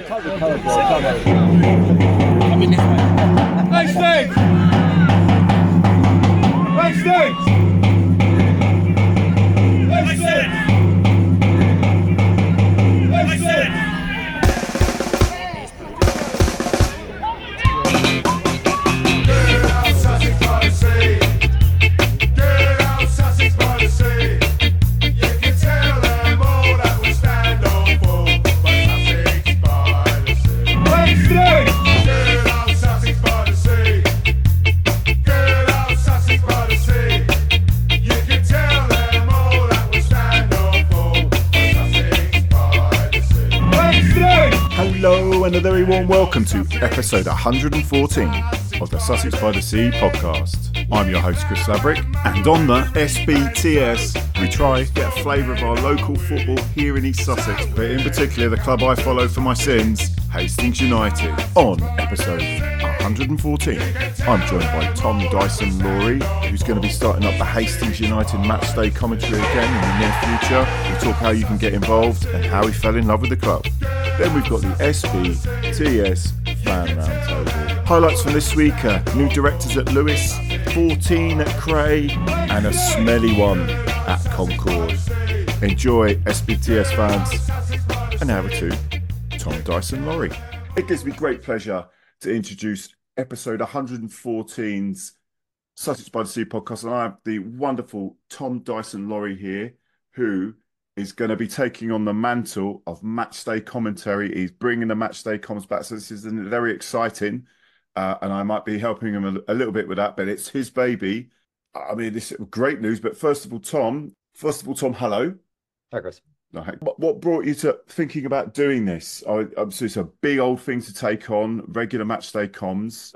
Next stage! Next stage! Warm welcome to episode 114 of the Sussex by the Sea podcast. I'm your host, Chris Laverick, and on the SBTS, we try to get a flavour of our local football here in East Sussex, but in particular the club I follow for my sins, Hastings United. On episode 114, I'm joined by Tom Dyson Laurie, who's going to be starting up the Hastings United matchday commentary again in the near future. We talk how you can get involved and how he fell in love with the club. Then we've got the SBTS Fan Roundtable. Highlights from this week are new directors at Lewes, 14 at Cray, and a smelly one at Concord. Enjoy, SBTS fans. And now to Tom Dyson Laurie. It gives me great pleasure to introduce episode 114's Sussex by the Sea podcast. And I have the wonderful Tom Dyson Laurie here, who is going to be taking on the mantle of matchday commentary. He's bringing the matchday comms back. So this is very exciting. Uh, and I might be helping him a, a little bit with that, but it's his baby. I mean, this is great news. But first of all, Tom, first of all, Tom, hello. Hi, Chris. What, what brought you to thinking about doing this? I, obviously, it's a big old thing to take on, regular match day comms.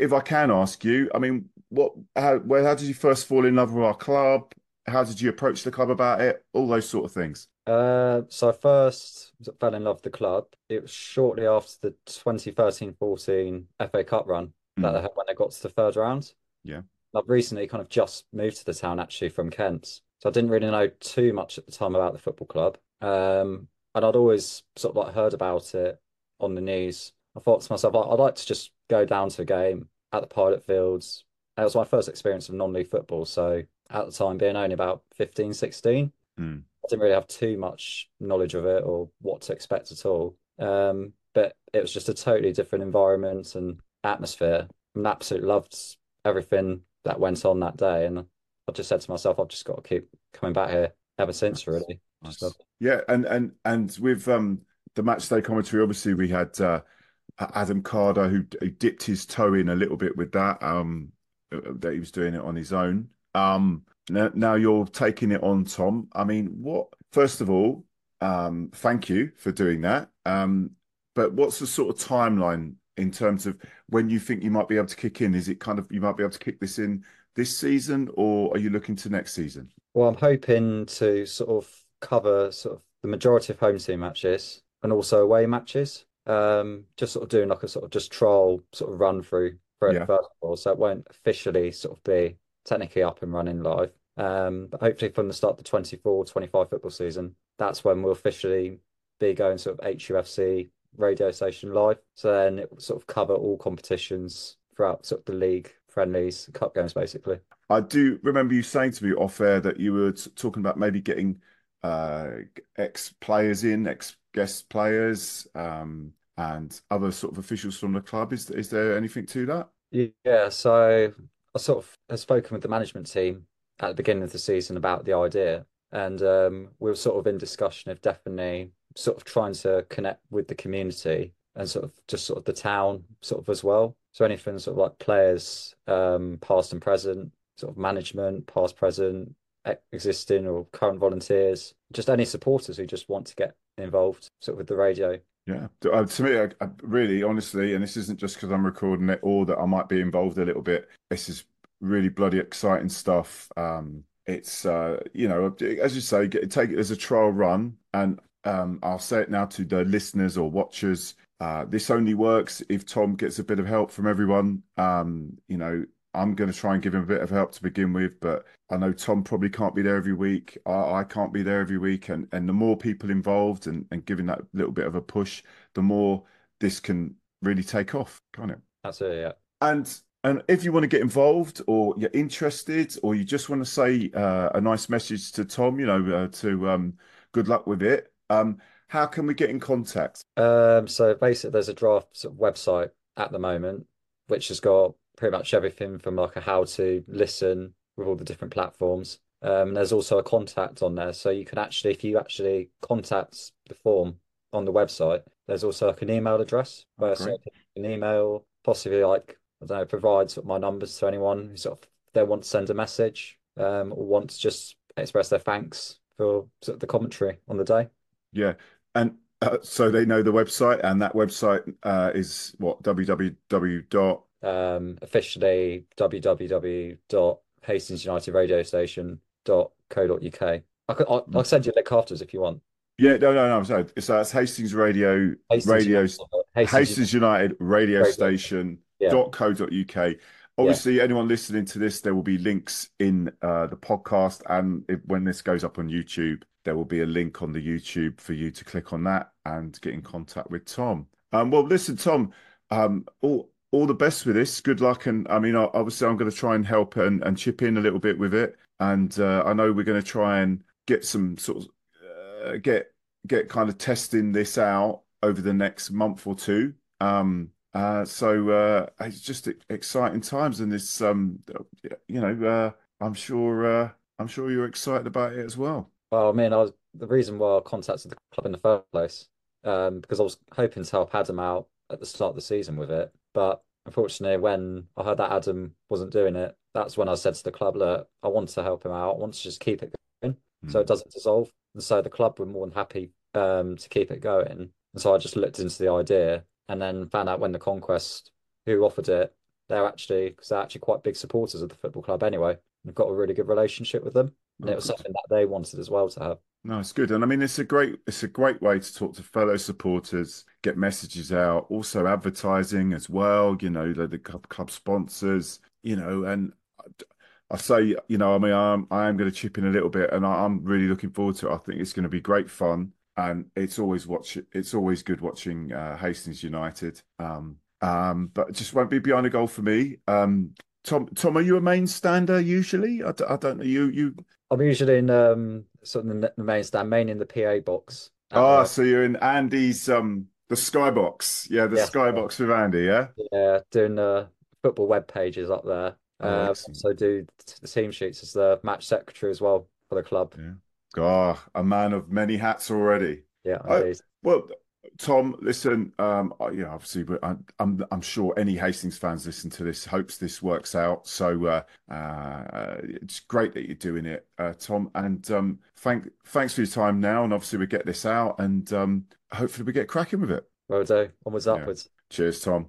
If I can ask you, I mean, what, how, where, how did you first fall in love with our club? How did you approach the club about it? All those sort of things. Uh, so I first fell in love with the club. It was shortly after the 2013-14 FA Cup run that they had when they got to the third round. Yeah. I've recently kind of just moved to the town actually from Kent. So I didn't really know too much at the time about the football club. Um, and I'd always sort of like heard about it on the news. I thought to myself, "I- I'd like to just go down to a game at the Pilot Fields. It was my first experience of non-league football. So at the time, being only about 15, 16, Mm. I didn't really have too much knowledge of it or what to expect at all. Um, but it was just a totally different environment and atmosphere. And absolutely loved everything that went on that day. And I just said to myself, I've just got to keep coming back here ever since, really. Nice. Yeah, and and and with um the match day commentary, obviously we had uh, Adam Carter who, who dipped his toe in a little bit with that. Um, that he was doing it on his own. Um, now, now you're taking it on, Tom. I mean, what? First of all, um, thank you for doing that. Um, but what's the sort of timeline in terms of when you think you might be able to kick in? Is it kind of you might be able to kick this in this season, or are you looking to next season? Well, I'm hoping to sort of cover sort of the majority of home team matches and also away matches. Um, just sort of doing like a sort of just trial sort of run through for Yeah. first of all. So it won't officially sort of be technically up and running live. Um, but hopefully from the start of the 24, 25 football season, that's when we'll officially be going sort of HUFC radio station live. So then it will sort of cover all competitions throughout sort of the league, friendlies, cup games basically. I do remember you saying to me off air that you were t- talking about maybe getting uh, ex players in, ex guest players, um, and other sort of officials from the club. Is is there anything to that? Yeah, so I sort of have spoken with the management team at the beginning of the season about the idea, and um, we were sort of in discussion of definitely sort of trying to connect with the community and sort of just sort of the town sort of as well. So anything sort of like players, um, past and present, sort of management, past, present, existing or current volunteers, just any supporters who just want to get involved sort of with the radio. Yeah, to, uh, to me, I, I really, honestly, and this isn't just because I'm recording it or that I might be involved a little bit. This is really bloody exciting stuff. Um, it's uh, you know, as you say, get, take it as a trial run, and um, I'll say it now to the listeners or watchers. Uh, this only works if Tom gets a bit of help from everyone. Um, you know, I'm going to try and give him a bit of help to begin with, but I know Tom probably can't be there every week. I, I can't be there every week, and and the more people involved and and giving that little bit of a push, the more this can really take off, can't it? Absolutely, yeah. And and if you want to get involved, or you're interested, or you just want to say uh, a nice message to Tom, you know, uh, to um, good luck with it. Um, how can we get in contact? Um, so basically, there's a draft website at the moment, which has got pretty much everything from like a how to listen with all the different platforms. Um, there's also a contact on there, so you can actually, if you actually contact the form on the website, there's also like an email address where of an email, possibly like I don't know, provides sort of my numbers to anyone who sort of they want to send a message um, or want to just express their thanks for sort of the commentary on the day. Yeah, and uh, so they know the website, and that website uh, is what www dot. Um, officially www.hastingsunitedradiostation.co.uk. I could, I'll, I'll send you a link afterwards if you want. Yeah, no, no, no. So, so that's Hastings Radio, Hastings radio, United- Hastings, Hastings United Radio Radio Station Yeah. dot co dot uk. Obviously, anyone listening to this, there will be links in uh, the podcast, and if, when this goes up on YouTube, there will be a link on the YouTube for you to click on that and get in contact with Tom. Um, well, listen, Tom, um, all all the best with this. Good luck, and I mean, obviously, I'm going to try and help and, and chip in a little bit with it, and uh, I know we're going to try and get some sort of uh, get get kind of testing this out over the next month or two. Um, uh, so uh, it's just exciting times, and this, um, you know, uh, I'm sure, uh, I'm sure you're excited about it as well. Well, I mean, I was the reason why I contacted the club in the first place, um, because I was hoping to help Adam out at the start of the season with it. But unfortunately, when I heard that Adam wasn't doing it, that's when I said to the club, look, I want to help him out. I want to just keep it going so it doesn't dissolve. And so the club were more than happy um, to keep it going. And so I just looked into the idea and then found out when the Conquest, who offered it, they're actually, because they're actually quite big supporters of the football club anyway. We've got a really good relationship with them. It was something that they wanted as well to have. No, it's good, and I mean, it's a great, it's a great way to talk to fellow supporters, get messages out, also advertising as well. You know, the, the club, club sponsors, you know, and I say, you know, I mean, I'm, I am going to chip in a little bit, and I, I'm really looking forward to it. I think it's going to be great fun, and it's always watch, it's always good watching uh, Hastings United. Um, um, but it just won't be behind a goal for me. Um, Tom, Tom, are you a main stander usually? I, d- I don't know. You, you. I'm usually in um, sort of the, main stand, mainly in the PA box. Ah, the- so you're in Andy's um the skybox. Yeah, the Yes. skybox with Andy, yeah? Yeah, doing the football web pages up there. Oh, Uh, so do the team sheets as the match secretary as well for the club. Ah, a man of many hats already. Yeah, Oh, indeed. Well, Tom, listen, um, I- yeah, obviously, we- I'm, I'm, I'm sure any Hastings fans listen to this, hopes this works out. So, uh, uh, it's great that you're doing it, uh, Tom. And um, thank, thanks for your time now. And obviously, we get this out, and um, hopefully, we get cracking with it. Well do. Onwards, Yeah. upwards. Cheers, Tom.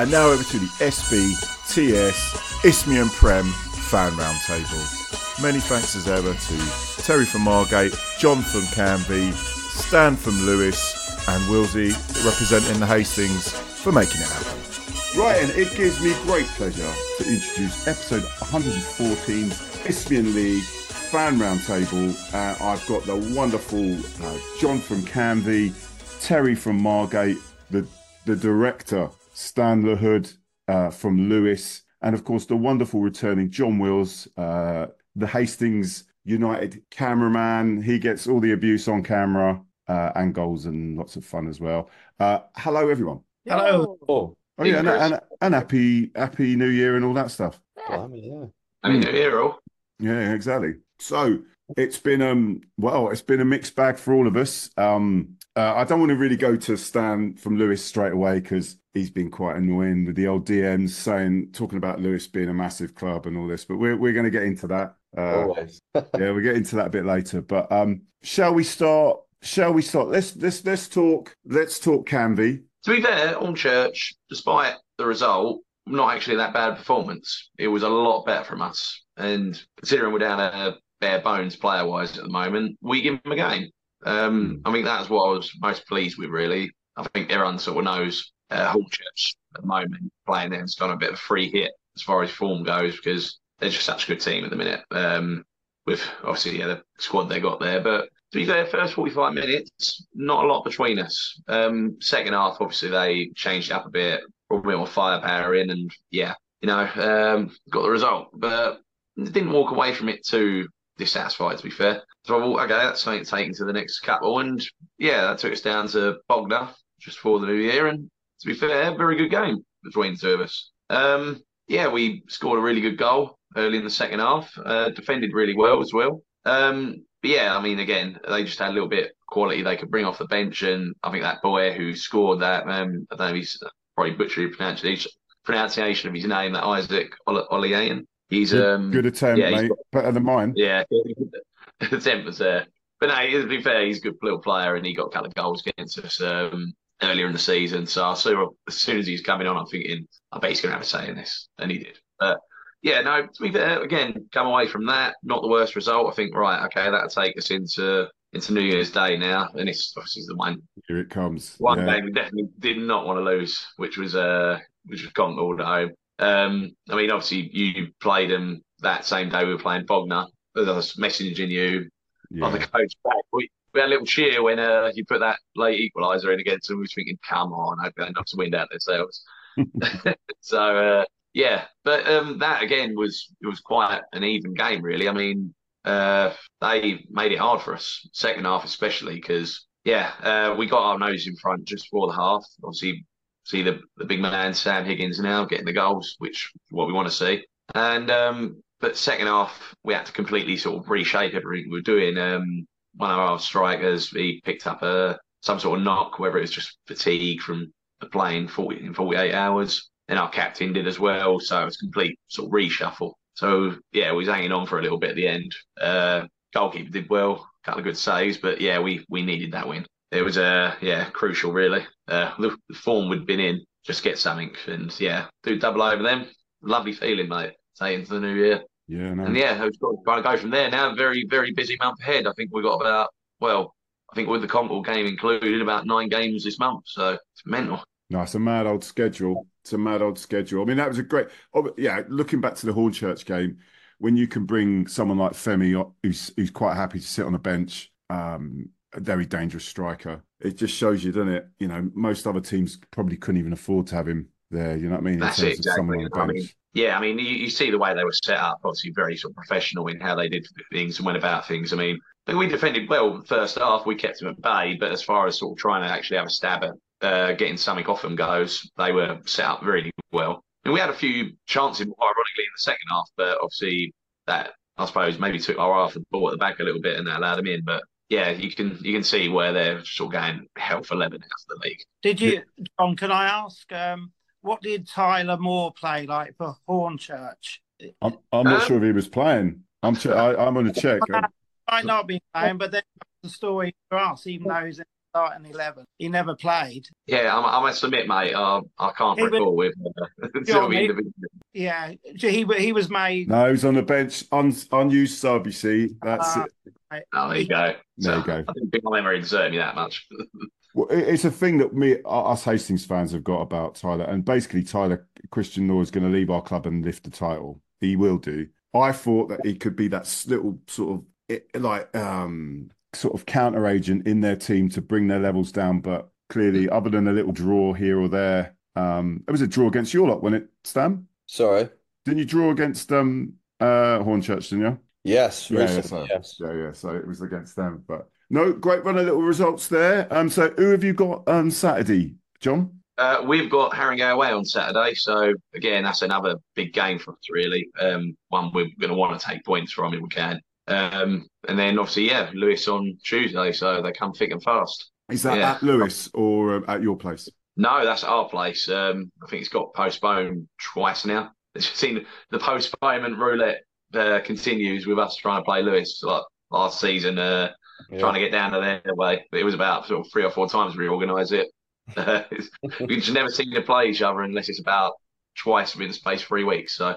And now over to the SBTS Isthmian Prem Fan Roundtable. Many thanks as ever to Terry from Margate, John from Canvey, Stan from Lewes, and Wilsey representing the Hastings for making it happen. Right, and it gives me great pleasure to introduce episode 114 Isthmian League Fan Roundtable. Uh, I've got the wonderful uh, John from Canvey, Terry from Margate, the the director Stan LaHood uh, from Lewes, and of course the wonderful returning John Wills, uh, the Hastings United cameraman. He gets all the abuse on camera uh, and goals and lots of fun as well. Uh, hello, everyone. Hello. Oh, Oh yeah, and, and, and happy happy New Year and all that stuff. blimey, yeah. I mean, you're all. Yeah, exactly. So it's been um well, it's been a mixed bag for all of us. Um, uh, I don't want to really go to Stan from Lewes straight away because he's been quite annoying with the old DMs saying talking about Lewes being a massive club and all this. But we're we're going to get into that. Uh, Always. yeah, we'll get into that a bit later. But um, shall we start? Shall we start? Let's let's let's talk. Let's talk Canvey. To be fair, Hornchurch, despite the result, not actually that bad performance. It was a lot better from us. And considering we're down a bare bones player wise at the moment, we give them a game. Um, I think that's what I was most pleased with, really. I think everyone sort of knows uh, Hornchurch at the moment playing there has gone a bit of a free hit as far as form goes because they're just such a good team at the minute. Um, with obviously yeah, the squad they got there, but to be fair, first 45 minutes, not a lot between us. Um, second half, obviously, they changed up a bit, brought a bit more firepower in, and yeah, you know, um, got the result. But didn't walk away from it too dissatisfied, to be fair. So I thought, okay, that's something to take into the next couple. And yeah, that took us down to Bognor just before the new year. And to be fair, very good game between the two of us. Um, yeah, we scored a really good goal early in the second half, uh, defended really well as well. Um, but yeah, I mean, again, they just had a little bit quality they could bring off the bench, and I think that boy who scored that, um, I don't know, he's probably butchered the pronunciation, pronunciation of his name, that Isaac Oliayan. He's Good, um, good attempt, yeah, mate. Better than mine. yeah, temp was there. But no, to be fair, he's a good little player, and he got a couple of goals against us um, earlier in the season. So I saw as soon as he's coming on, I'm thinking, I bet he's going to have a say in this, and he did. But yeah, no, to be fair, again, come away from that, not the worst result. I think, right, okay, that'll take us into into New Year's Day now, and it's obviously the one Here it comes. one Yeah. game we definitely did not want to lose, which was uh which was Concord at home. Um, I mean, obviously you played them that same day we were playing Bognor. I was messaging you on the coach back. We, we had a little cheer when uh, you put that late equaliser in against them. We were thinking, come on, I hope they knock the wind out themselves. so uh, yeah, but um, that again was it was quite an even game, really. I mean, uh, they made it hard for us second half, especially because yeah, uh, we got our nose in front just before the half. Obviously, see the the big man Sam Higgins now getting the goals, which what we want to see. And um, but second half, we had to completely sort of reshape everything we were doing. Um, one of our strikers, he picked up a some sort of knock, whether it was just fatigue from the playing 40 in 48 hours. And our captain did as well. So it was complete sort of reshuffle. So yeah, we was hanging on for a little bit at the end. Uh, goalkeeper did well, a couple of good saves, but yeah, we we needed that win. It was uh yeah crucial really. Uh, the, the form we'd been in, just get something, and yeah, do double over them. Lovely feeling, mate. Say into the new year. Yeah, no. And yeah, we've got to go from there now. Very, very busy month ahead. I think we've got about, well, I think with the Concord game included, about nine games this month. So it's mental. No, it's a mad old schedule. It's a mad old schedule. I mean, that was a great. Oh, yeah, looking back to the Hornchurch game, when you can bring someone like Femi, who's who's quite happy to sit on the bench, um, a very dangerous striker. It just shows you, doesn't it? You know, most other teams probably couldn't even afford to have him there. You know what I mean? In That's terms it, of exactly. I mean. Yeah, I mean, you, you see the way they were set up, obviously very sort of professional in how they did things and went about things. I mean, we defended well first half. We kept them at bay, but as far as sort of trying to actually have a stab at uh, getting something off them goes, they were set up really well. And we had a few chances, ironically, in the second half, but obviously that I suppose maybe took our half the ball at the back a little bit and that allowed them in. But yeah, you can you can see where they're sort of going hell for leather now for the league. Did you, John? Can I ask, um, what did Tyler Moore play like for Hornchurch? I'm, I'm not Um, sure if he was playing. I'm che- I, I'm going to check. Might not be playing, but then the story for us, even though he's in starting eleven. He never played. Yeah, I, I must admit, mate, uh, I can't He was- recall with uh, Go on, the Yeah, he he was made. No, he was on the bench, un, unused sub. You see, that's Ah. it. Oh, there you go. There you go. I didn't think I'll ever exert me that much. Well, it's a thing that me, us Hastings fans have got about Tyler, and basically Tyler Christian Law is going to leave our club and lift the title. He will do. I thought that he could be that little sort of it, like um sort of counter agent in their team to bring their levels down, but clearly, other than a little draw here or there, um, it was a draw against your lot, when it Stan? Sorry. Didn't you draw against um uh Hornchurch, didn't you? Yes, Yeah, yeah, so, yes. yeah, yeah. So it was against them, but no, great run of little results there. Um, so who have you got on Saturday, John? Uh, we've got Haringey away on Saturday, so again, that's another big game for us, really. Um, one we're going to want to take points from if we can. Um, and then obviously, yeah, Lewes on Tuesday, so they come thick and fast. Is that Yeah. at Lewes or um, at your place? No, that's our place. Um, I think it's got postponed twice now. It's seen the postponement roulette uh, continues with us trying to play Lewes like last season, uh, trying to get down to their way. But it was about sort of three or four times we organised it. Uh, we just never seem to play each other unless it's about twice within the space of three weeks. So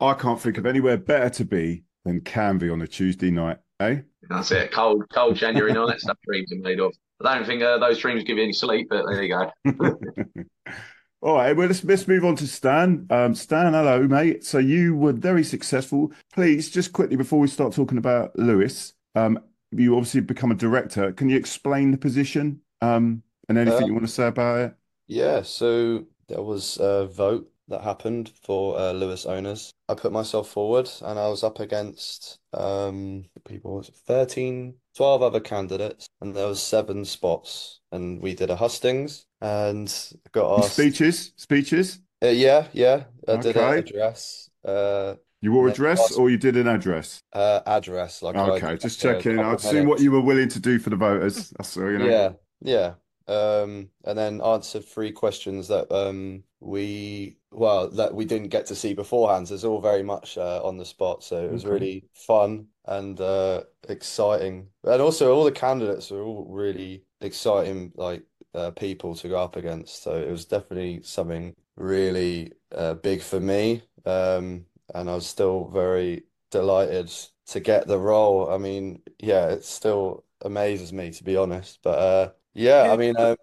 I can't think of anywhere better to be than Canvey on a Tuesday night, eh? that's it. Cold, cold January night. Stuff dreams are made of. I don't think uh, those dreams give you any sleep, but there you go. All right, well, let's, let's move on to Stan. Um, Stan, hello, mate. So you were very successful. Please, just quickly before we start talking about Lewes, um, you obviously become a director. Can you explain the position um, and anything Uh, you want to say about it? Yeah, so there was a vote that happened for uh, Lewes owners. I put myself forward and I was up against um people was it 13, 12 other candidates and there was seven spots and we did a hustings and got asked Speeches, speeches. Uh, yeah, yeah, I did an Okay. address uh You wore a dress or you did an address? uh address like Okay, did just checking. I'd seen what you were willing to do for the voters. That's all, you know. Yeah, yeah. Um, and then answer three questions that um we well that we didn't get to see beforehand. So it's all very much uh, on the spot. So it was Okay. really fun and uh exciting. And also all the candidates were all really exciting like uh, people to go up against. So it was definitely something really uh, big for me. Um, and I was still very delighted to get the role. I mean, yeah, it still amazes me to be honest. But uh yeah, I mean um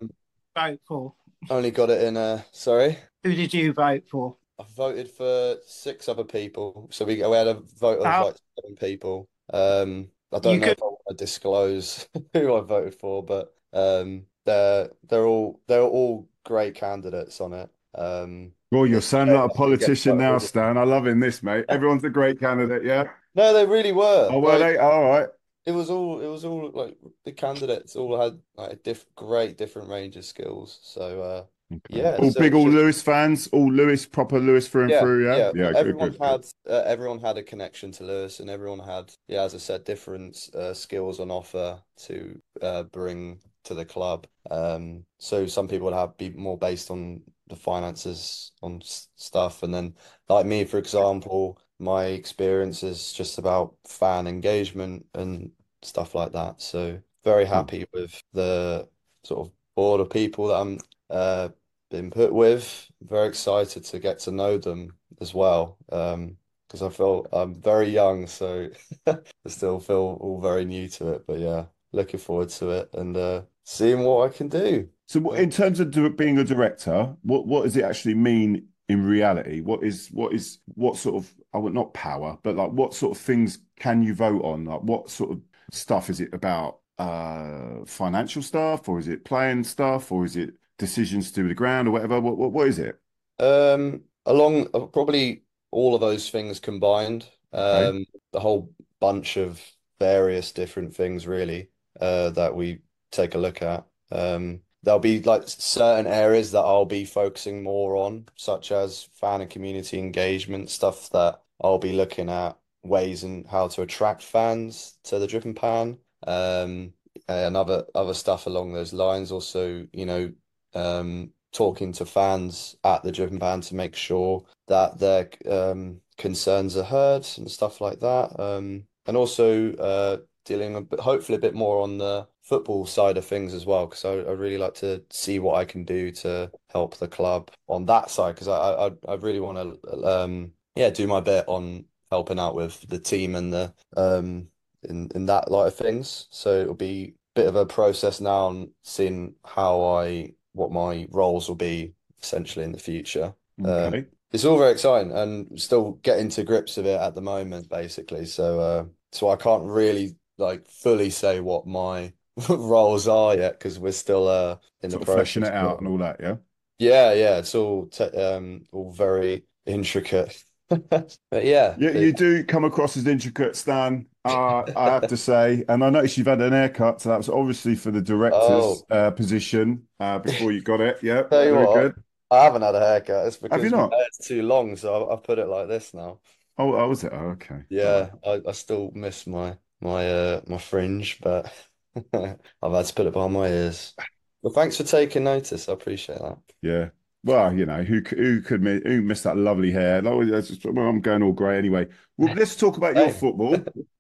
Vote for. only got it in uh sorry. Who did you vote for? I voted for six other people. So we, we had a vote of How- like seven people. Um I don't You know could- if I want to disclose who I voted for, but um they're they're all they're all great candidates on it. Um Well, you're sounding like a Yeah, I think it gets politician now. Stan. I love in this, mate. Everyone's a great candidate, yeah. no, they really were. Oh, were Like, they? All right. It was all it was all like the candidates all had like a diff great different range of skills. So uh yeah, All so big, all just- Lewes fans, all Lewes, proper Lewes through and yeah, through, yeah. yeah. Yeah, good, everyone good, good. had uh, everyone had a connection to Lewes, and everyone had, yeah, as I said, different uh, skills on offer to uh, bring to the club. Um, so some people would have be more based on the finances on s- stuff, and then like me, for example, my experience is just about fan engagement and stuff like that. So very happy with the sort of board of people that I'm uh been put with. Very excited to get to know them as well. Um, because I feel I'm very young, so I still feel all very new to it. But yeah, looking forward to it and uh seeing what I can do. So, in terms of being a director, what what does it actually mean in reality? What is what is what sort of I would not power, but like what sort of things can you vote on? Like what sort of stuff is it about? Uh, financial stuff, or is it playing stuff, or is it decisions to do with the ground, or whatever? What what, what is it? Um, along uh, probably all of those things combined, Okay. um, the whole bunch of various different things really uh, that we take a look at. Um, there'll be like certain areas that I'll be focusing more on, such as fan and community engagement, stuff that I'll be looking at ways and how to attract fans to the Dripping Pan, um, and other other stuff along those lines. Also, you know, um, talking to fans at the Dripping Pan to make sure that their um, concerns are heard and stuff like that. Um, and also uh, dealing a bit, hopefully a bit more on the football side of things as well, because I, I really like to see what I can do to help the club on that side, because I, I I really want to um yeah do my bit on helping out with the team and the um in in that light of things. So it'll be a bit of a process now and seeing how I what my roles will be essentially in the future. Um, Okay. it's all very exciting and still getting to grips with it at the moment, basically. So, uh, so I can't really like fully say what my roles are yet because we're still uh in the Sort of fleshing it out and all that, yeah. Yeah, yeah, it's all te um all very intricate. But yeah, You, you do come across as intricate, Stan. Uh, I have to say, and I noticed you've had an haircut, so that was obviously for the director's uh, position uh, before you got it. Yeah, you very what, good. I haven't had a haircut. It's Have you because my not? hair's too long, so I, I've put it like this now. Oh, oh, was it? Oh, okay. Yeah, I, I still miss my my uh my fringe, but I've had to put it behind my ears. Well, thanks for taking notice. I appreciate that. Yeah. Well, you know, who who could mi- who missed that lovely hair? That was- that's just- well, I'm going all grey anyway. Well, let's talk about your football.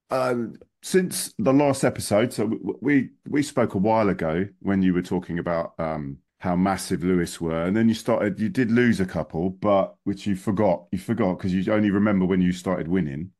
Um, since the last episode, so we, we we spoke a while ago when you were talking about um how massive Lewes were, and then you started. You did lose a couple, but which you forgot. You forgot because you only remember when you started winning.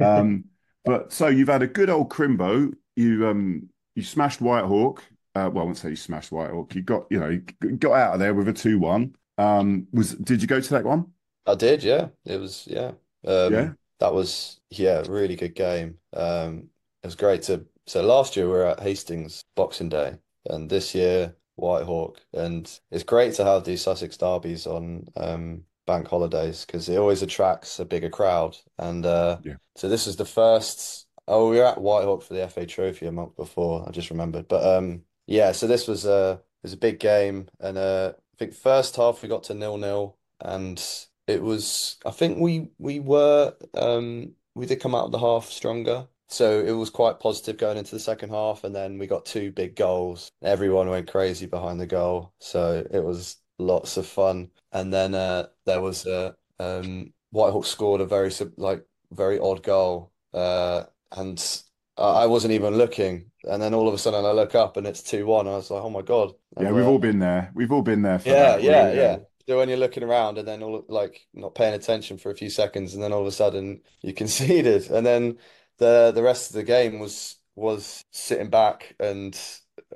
Um, but so you've had a good old Crimbo. You um you smashed Whitehawk. Uh, well, I won't say you smashed Whitehawk. You got you know you got out of there with a two one. Um, was did you go to that one? I did, yeah. It was, yeah. Um, Yeah. that was, yeah, a really good game. Um, it was great to. So last year we were at Hastings Boxing Day, and this year Whitehawk, and it's great to have these Sussex derbies on um bank holidays because it always attracts a bigger crowd. And uh, Yeah. so this is the first. Oh, we were at Whitehawk for the FA Trophy a month before. I just remembered, but um, yeah. So this was a it was a big game, and uh, I think first half we got to nil nil, and it was. I think we we were um we did come out of the half stronger. So it was quite positive going into the second half, and then we got two big goals. Everyone went crazy behind the goal, so it was lots of fun. And then uh, there was a um, Whitehawk scored a very like very odd goal, uh, and I I wasn't even looking. And then all of a sudden I look up and it's two one. I was like, oh my God! Yeah, we've all been there. We've all been there for yeah, that. yeah, yeah. So when you're looking around and then all like not paying attention for a few seconds, and then all of a sudden you conceded, and then the the rest of the game was was sitting back and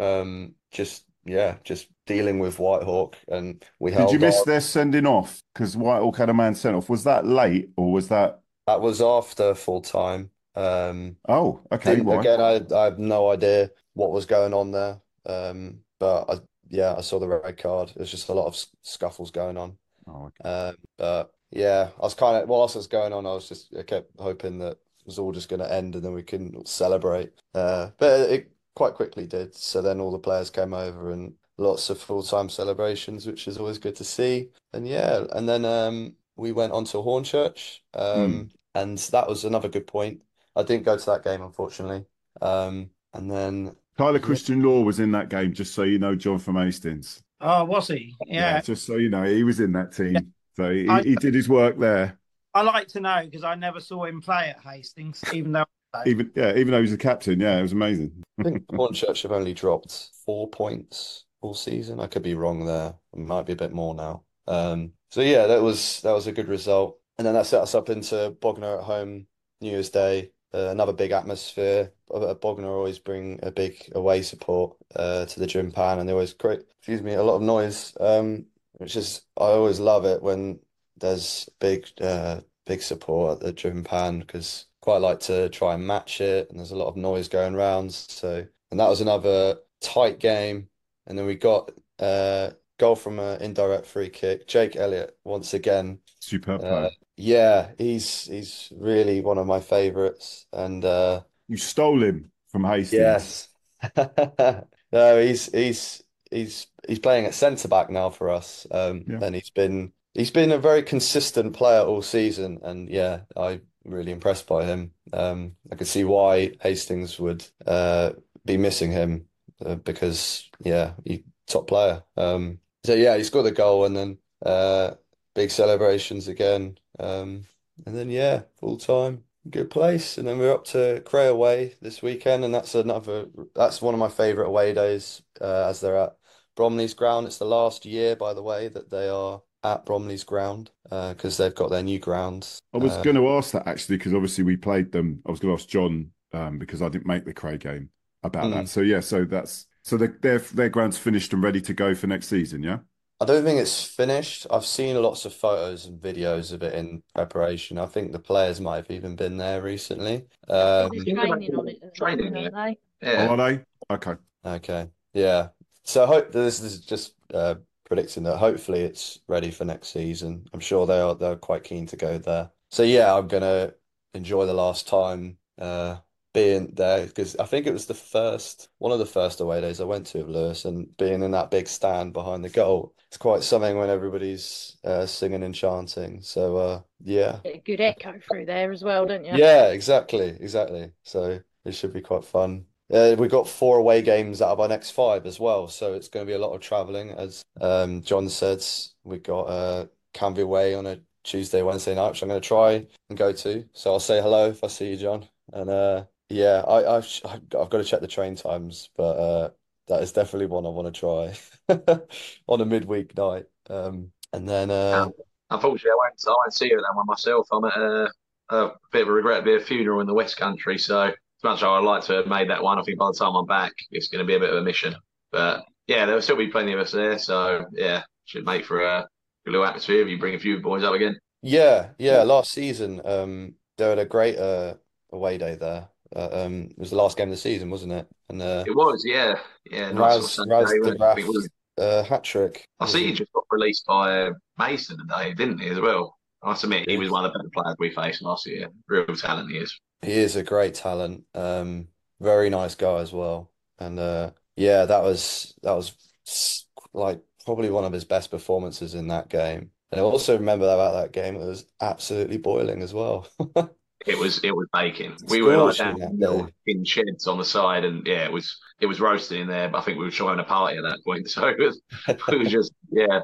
um just yeah, just dealing with Whitehawk, and we Did you miss on. their sending off? Because Whitehawk had a man sent off. Was that late or was that? That was after full time. Um, Oh, okay. again, I I have no idea what was going on there. Um, but I yeah, I saw the red card. There's just a lot of scuffles going on. Oh, okay. Um, but yeah, I was kind of whilst it was going on, I was just I kept hoping that it was all just going to end and then we can celebrate. Uh, but it quite quickly did. So then all the players came over and lots of full-time celebrations, which is always good to see. And yeah, and then um, we went on to Hornchurch, um, and that was another good point. I didn't go to that game, unfortunately. Um, and then Tyler Christian Law was in that game, just so you know, John from Hastings. Oh, was he? Yeah, Yeah. just so you know, he was in that team. So he, I- he did his work there. I like to know because I never saw him play at Hastings, even though Even yeah, even though he was the captain. Yeah, it was amazing. I think Hornchurch have only dropped four points all season. I could be wrong there. It might be a bit more now. Um, so yeah, that was that was a good result. And then that set us up into Bognor at home New Year's Day. Uh, another big atmosphere. Uh, Bognor always bring a big away support uh, to the Dripping Pan, and they always create, excuse me, a lot of noise. Um, which is I always love it when there's big uh, big support at the Dripping Pan because quite like to try and match it, and there's a lot of noise going around. So, and that was another tight game. And then we got uh goal from an indirect free kick. Jake Elliott once again. Superb Uh, yeah, he's he's really one of my favorites. And uh You stole him from Hastings. yes. No, he's he's he's he's playing at centre back now for us. Um Yeah. and he's been he's been a very consistent player all season and yeah, I'm really impressed by him. Um I could see why Hastings would uh be missing him uh, because yeah, he top player. Um so yeah, he scored a goal and then uh big celebrations again. Um and then yeah, full time. good place. And then we're up to Cray away this weekend, and that's another that's one of my favourite away days, uh, as they're at Bromley's ground. It's the last year, by the way, that they are at Bromley's ground, uh, because they've got their new grounds. I was Uh, going to ask that actually because obviously we played them. I was going to ask John um, because I didn't make the Cray game about Mm. that. So yeah, so that's so their their ground's finished and ready to go for next season. Yeah. I don't think it's finished. I've seen lots of photos and videos of it in preparation. I think the players might have even been there recently. Um, There's training on it training, moment, aren't they? Oh, Yeah. are they? Okay. Okay. Yeah. So I hope this is just uh, predicting that hopefully it's ready for next season. I'm sure they are they're quite keen to go there. So yeah, I'm gonna enjoy the last time uh being there because I think it was the first one of the first away days I went to of Lewes and being in that big stand behind the goal. It's quite something when everybody's uh, singing and chanting. So uh yeah. Get a good echo through there as well, don't you? Yeah, exactly, exactly. So it should be quite fun. Uh, we've got four away games out of our next five as well, so it's going to be a lot of travelling. As um, John said, we've got uh, Canvey away on a Tuesday, Wednesday night, which I'm going to try and go to. So I'll say hello if I see you, John. And uh, yeah, I, I've I've got to check the train times, but uh, that is definitely one I want to try on a midweek night. Um, and then uh, Unfortunately, I won't, I won't see you at that one myself. I'm at a, a bit of a regret, a bit of a funeral in the West Country. So, as much as I'd like to have made that one, I think by the time I'm back, it's going to be a bit of a mission. But yeah, there'll still be plenty of us there. So, yeah, should make for a good little atmosphere if you bring a few boys up again. Yeah, yeah. Last season, um, they had a great uh away day there. Uh, um, it was the last game of the season, wasn't it? And uh, It was, yeah. Yeah, nice Raz Raz Sunday, wasn't? I think it was- uh, hat trick. I see he just got released by Mason today, didn't he, as well? I must admit, he was one of the better players we faced last year. Real talent he is. He is a great talent. Um, very nice guy as well. And uh, yeah, that was that was like probably one of his best performances in that game. And I also remember about that game, it was absolutely boiling as well. It was it was baking. We were like down little in sheds on the side, and yeah, it was it was roasting in there. But I think we were showing a party at that point, so it was it was just yeah.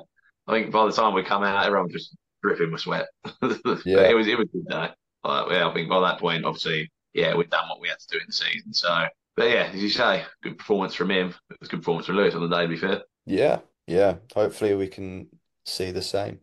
I think by the time we come out, everyone was just dripping with sweat. But Yeah. it was it was good day. Yeah, I think by that point, obviously, yeah, we'd done what we had to do in the season. So, but yeah, as you say, good performance from him. It was good performance from Lewes on the day. To be fair, Yeah, yeah. Hopefully we can see the same.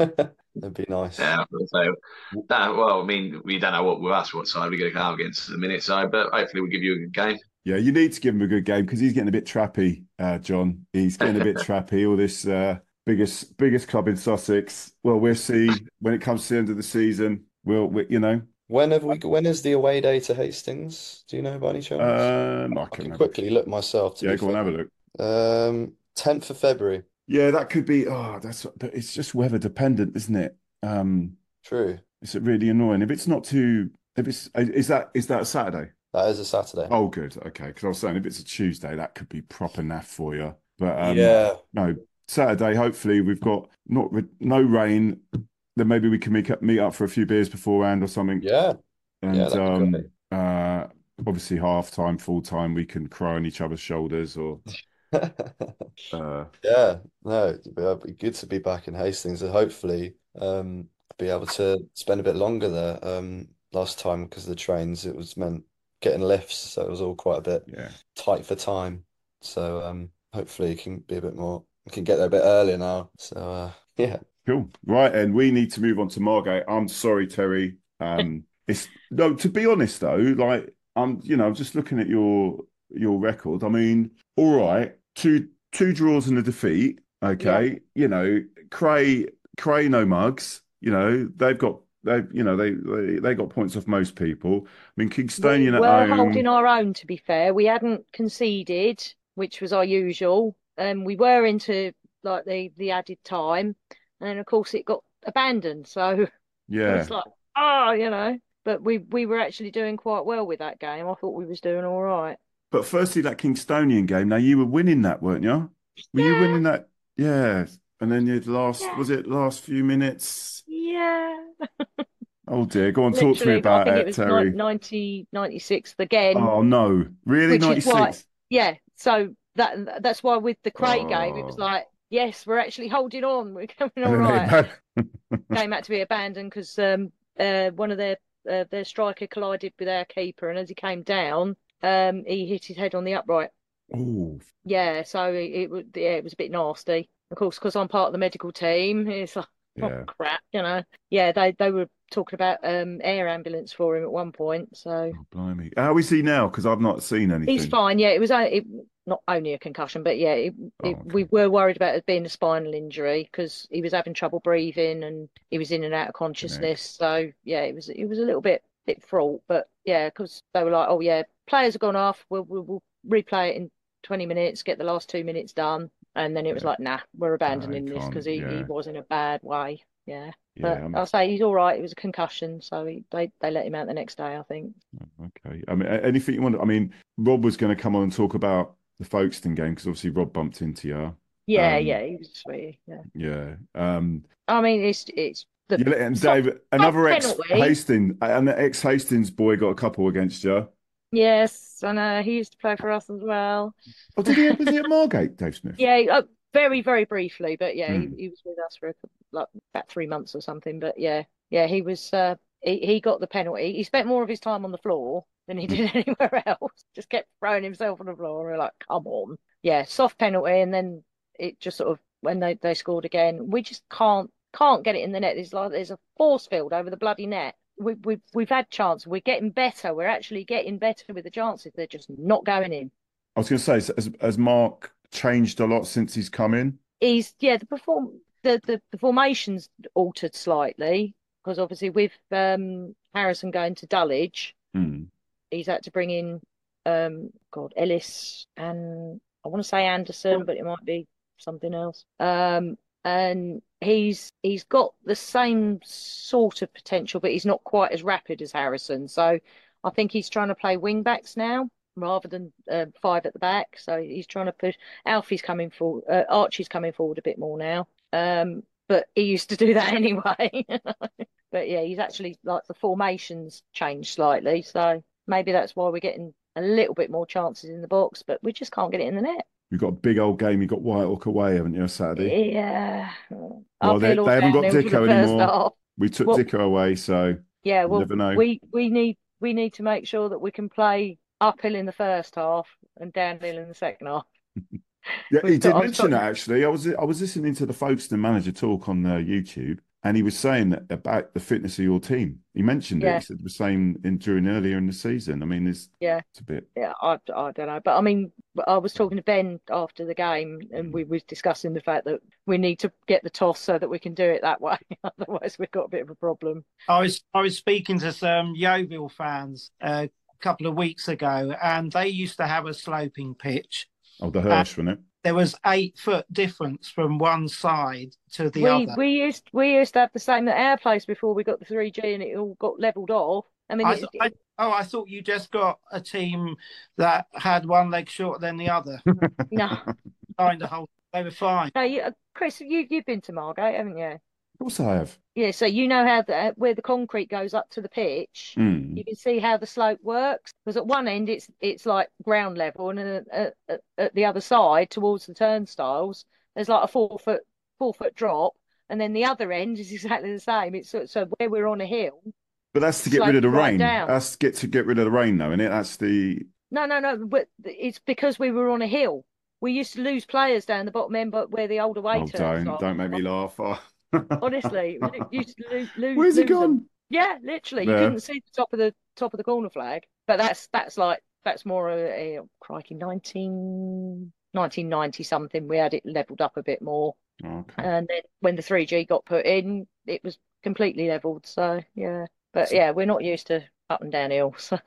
That'd be nice. yeah. So, no, well, I mean, we don't know what with us what side we're going to come against in a minute. So, but hopefully, we'll give you a good game. Yeah, you need to give him a good game because he's getting a bit trappy, uh, John. He's getting a bit trappy. All this uh, biggest biggest club in Sussex. Well, we'll see when it comes to the end of the season. We'll, we, you know, When have we? When is the away day to Hastings? Do you know by any chance? um, I I can can have a- quickly look myself to Yeah, go on, fair. have a look. Um, 10th of February. Yeah, that could be. Oh, that's. But it's just weather dependent, isn't it? Um, True. it's really annoying if it's not too. If it's is that is that a Saturday? That is a Saturday. Oh, good. Okay, because I was saying if it's a Tuesday, that could be proper naff for you. But um, Yeah. no, Saturday. Hopefully, we've got not no rain. Then maybe we can meet up, meet up for a few beers beforehand or something. Yeah. And Yeah, um, uh, obviously half time, full time, we can cry on each other's shoulders or uh, Yeah. No, it'd be, good to be back in Hastings and hopefully um be able to spend a bit longer there. Um, last time because of the trains, it was meant getting lifts, so it was all quite a bit yeah. tight for time. So um, hopefully it can be a bit more. We can get there a bit earlier now. So uh, yeah. Cool. Right, and we need to move on to Margate. I'm sorry, Terry. Um, it's no. To be honest, though, like I'm, you know, I'm just looking at your your record. I mean, all right, two two draws and a defeat. Okay, you know, Cray Cray no mugs. You know, they've got they, you know, they they they got points off most people. I mean, We Kingstonian were at home. holding our own, to be fair. We hadn't conceded, which was our usual. Um, we were into like the the added time, and then of course it got abandoned. So yeah, it's like, oh, you know. But we we were actually doing quite well with that game. I thought we was doing all right. But firstly, that Kingstonian game. Now you were winning that, weren't you? Were you winning that? Yeah. And then you last Yeah. was it last few minutes? Yeah. Oh dear, go on, talk to me Literally, about it, it was Terry. ni- 90, 96th again. Oh no, really, why- 96? Yeah, so that that's why with the Cray game, it was Oh. like, yes, we're actually holding on. We're coming all right. Game had to be abandoned because um, uh, one of their uh, their striker collided with our keeper, and as he came down, um, he hit his head on the upright. Oh, Yeah, so it, it was yeah, it was a bit nasty. Of course, because I'm part of the medical team, it's like oh yeah. crap, you know. Yeah, they they were talking about um air ambulance for him at one point, so Oh, blimey. How is he now? Because I've not seen anything. he's fine. Yeah, it was it, not only a concussion, but yeah, it, Oh, it, okay. we were worried about it being a spinal injury because he was having trouble breathing and he was in and out of consciousness. So yeah, it was it was a little bit bit fraught, but yeah, because they were like, oh yeah, players have gone off. We'll we'll, we'll replay it in 20 minutes, get the last two minutes done, and then it was Yeah. like, nah, we're abandoning this because he, he was in a bad way. Yeah, Yeah, but I'm- I'll say he's all right. It was a concussion, so he, they they let him out the next day, I think. Okay. I mean, anything you want? I mean, Rob was going to come on and talk about the Folkestone game because obviously Rob bumped into you. Yeah, Um, yeah, he was sweet. Yeah, Yeah. Um, I mean, it's it's the you let and Dave, another ex Hastings, and the ex Hastings boy got a couple against you. Yes, I know. He used to play for us as well. Oh, did he? Was he at Margate, Dave Smith? Yeah, uh, very, very briefly, but yeah, Hmm. he, he was with us for a, like about three months or something. But yeah, yeah, he was. Uh, he he got the penalty. He spent more of his time on the floor than he did anywhere else. Just kept throwing himself on the floor. And we're like, come on. Yeah, soft penalty, and then it just sort of when they they scored again, we just can't can't get it in the net. There's like there's a force field over the bloody net. We, we've we've had chances. We're getting better. We're actually getting better with the chances. They're just not going in. I was going to say, has, has Mark changed a lot since he's come in? He's yeah the perform the, the the formations altered slightly because obviously with um Harrison going to Dulwich, Hmm. he's had to bring in um God Ellis and I want to say Anderson, but it might be something else. Um and he's he's got the same sort of potential, but he's not quite as rapid as Harrison. So I think he's trying to play wing backs now rather than uh, five at the back. So he's trying to push. Alfie's coming forward. Uh, Archie's coming forward a bit more now. Um, but he used to do that anyway. but yeah, he's actually like the formations changed slightly. So maybe that's why we're getting a little bit more chances in the box, but we just can't get it in the net. You've got a big old game. You've got Whitehawk away, haven't you, Saturday? Yeah. Well, they- they haven't got Dicko anymore. half. We took Well- Dicko away, so Yeah, well, never know. we we need we need to make sure that we can play uphill in the first half and downhill in the second half. Yeah, he did mention that actually. I was I was listening to the Folkestone manager talk on uh, YouTube, and he was saying that about the fitness of your team. He mentioned it. Yeah. He said the same in during earlier in the season. I mean, it's Yeah. it's a bit. Yeah, I, I don't know. But I mean, I was talking to Ben after the game and we were discussing the fact that we need to get the toss so that we can do it that way. Otherwise, we've got a bit of a problem. I was I was speaking to some Yeovil fans uh, a couple of weeks ago, and they used to have a sloping pitch. Oh, the Huish, wasn't it? There was eight foot difference from one side to the we other. we used we used to have the same at our place before we got the 3G and it all got leveled off. I mean, I, it, I, oh, I thought you just got a team that had one leg shorter than the other. no, Kind of whole, they were fine. no, you, uh, Chris, you you've been to Margate, haven't you? Of course, I have. Yeah, so you know how the where the concrete goes up to the pitch. Mm. You can see how the slope works because at one end it's it's like ground level, and then at, at, at the other side towards the turnstiles, there's like a four foot four foot drop, and then the other end is exactly the same. It's so, so where we're on a hill. But that's to get rid of the right rain. down. That's to get to get rid of the rain, though, isn't it? That's the. No, no, no, but it's because we were on a hill. We used to lose players down the bottom end, but where the older way Oh, turns don't don't make me laugh. Honestly, we used to lose. lose Where's he lose them. gone? Yeah, literally, you Yeah. couldn't see the top of the top of the corner flag. But that's that's like that's more a, a oh, crikey 19, 1990 something. We had it leveled up a bit more, Okay. and then when the three G got put in, it was completely leveled. So yeah, but yeah, we're not used to up and down hills.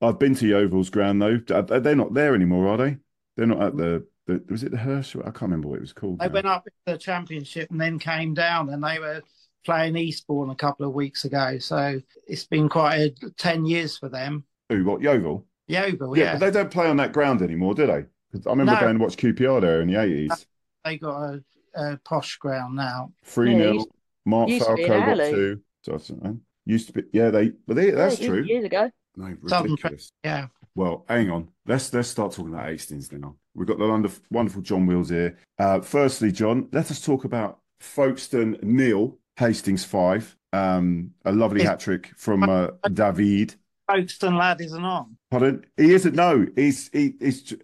I've been to Yeovil's ground though. They're not there anymore, are they? They're not at the. The was it the Huish? I can't remember what it was called. They now. went up to the championship and then came down, and they were playing Eastbourne a couple of weeks ago. So it's been quite a, ten years for them. Who? What? Yeovil? Yeovil, Yeah, yeah, but they don't play on that ground anymore, do they? 'Cause I remember No. going to watch QPR there in the eighties. they got a, a posh ground now. Three Yeah, 0 used- Mark used to Falco got two. So I don't know. Used to be. Yeah, they. But they, that's Yeah, true. Years ago. No, Southern ridiculous. Yeah, Well, hang on. Let's let's start talking about Hastings now. We've got the wonderful, John Wills here. Uh, firstly, John, let us talk about Folkestone nil, Hastings five. Um, a lovely hat trick from uh, David. Folkestone lad isn't on. Pardon? He isn't. No, he's he, he's.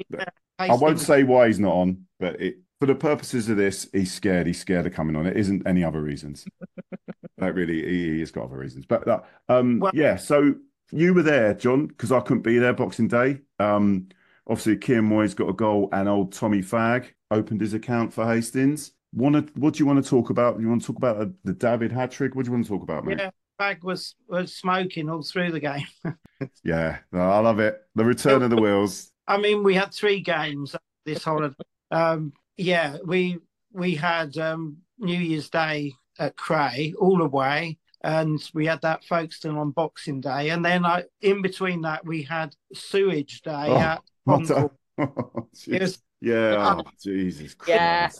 I won't say why he's not on, but it, for the purposes of this, he's scared. He's scared of coming on. It isn't any other reasons. like really, he, he has got other reasons. But uh, um, Well- yeah. So you were there, John, because I couldn't be there Boxing Day. Um, obviously, Kieran Moyes got a goal, and old Tommy Fag opened his account for Hastings. Want to? What do you want to talk about? You want to talk about the, the David hat trick? What do you want to talk about, mate? Yeah, Bag was was smoking all through the game. Yeah, no, I love it. The return of the wheels. I mean, we had three games this holiday. Um, yeah, we we had um, New Year's Day at Cray, all away, and we had that Folkestone on Boxing Day, and then I, in between that we had Sewage Day Oh, at What Concord. Oh, a- It was- yeah, oh, Jesus Christ. Yeah.